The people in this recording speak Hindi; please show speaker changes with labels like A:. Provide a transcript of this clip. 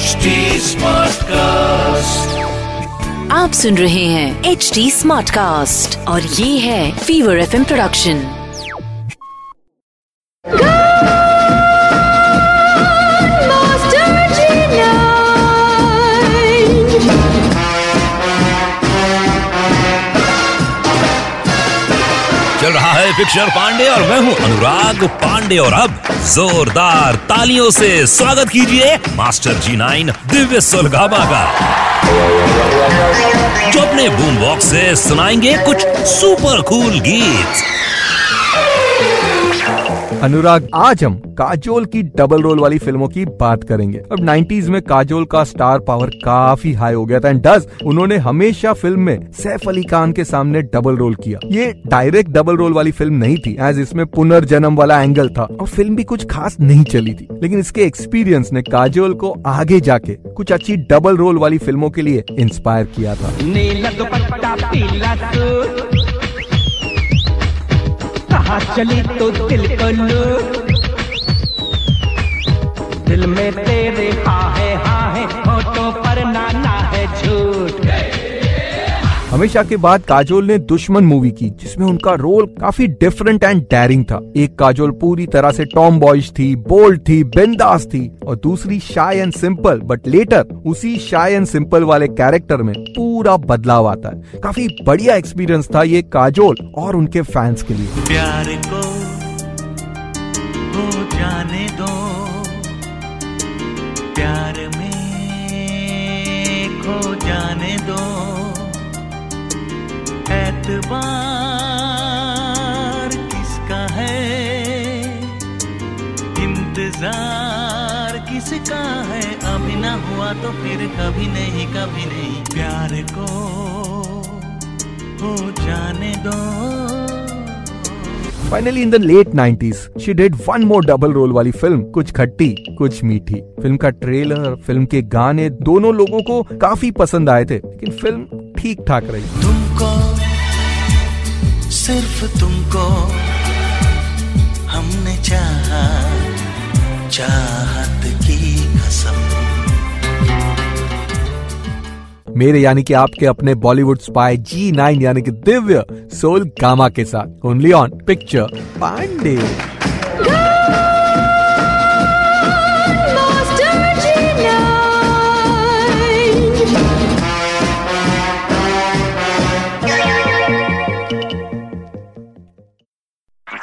A: HD कास्ट
B: आप सुन रहे हैं एच डी स्मार्ट कास्ट और ये है फीवर एफएम प्रोडक्शन
C: चल रहा है पिक्चर पांडे और मैं हूँ अनुराग पांडे और अब जोरदार तालियों से स्वागत कीजिए मास्टर जी नाइन दिव्य सुलगामा का जो अपने बूम बॉक्स से सुनाएँगे कुछ सुपर कूल गीत।
D: अनुराग, आज हम काजोल की डबल रोल वाली फ़िल्मों की बात करेंगे। अब 90s में काजोल का स्टार पावर काफ़ी हाई हो गया था एंड डज उन्होंने हमेशा फ़िल्म में सैफ अली खान के सामने डबल रोल किया। ये डायरेक्ट डबल रोल वाली फ़िल्म नहीं थी एज इसमें पुनर्जन्म वाला एंगल था और फ़िल्म भी कुछ खास नहीं चली थी। लेकिन इसके एक्सपीरियंस ने काजोल को आगे जाके कुछ अच्छी डबल रोल वाली फ़िल्मों के लिए इंस्पायर किया था।
E: कहा चली तो दिल को दिल में तेरे हाँ है हाँ है होठों पर नाना है झूठ।
D: हमेशा के बाद काजोल ने दुश्मन मूवी की, जिसमें उनका रोल काफ़ी डिफरेंट एंड डेयरिंग था। एक काजोल पूरी तरह से टॉम बॉयज़ थी बोल्ड थी, बिंदास थी, और दूसरी shy and simple but later उसी शाय एंड सिंपल वाले कैरेक्टर में पूरा बदलाव आता है। काफ़ी बढ़िया एक्सपीरियंस था ये काजोल और उनके फैंस के लिए।
F: प्यार को हो जाने दो। प्यार में खो जाने दो। एतबार किसका है? इंतज़ार किसका है? अभी ना हुआ तो फिर कभी नहीं कभी नहीं। प्यार को हो जाने दो।
D: Finally in the late 90s she did one more double role वाली फ़िल्म कुछ खट्टी कुछ मीठी। फ़िल्म का ट्रेलर फ़िल्म के गाने दोनों लोगों को काफ़ी पसंद आए थे लेकिन फ़िल्म ठीक ठाक रही।
F: तुमको सिर्फ़ तुमको हमने चाहा, चाहत की कसम।
D: मेरे यानी कि आपके अपने बॉलीवुड स्पाई जी नाइन, यानी कि दिव्य सोल गामा के साथ। Only on picture Pandey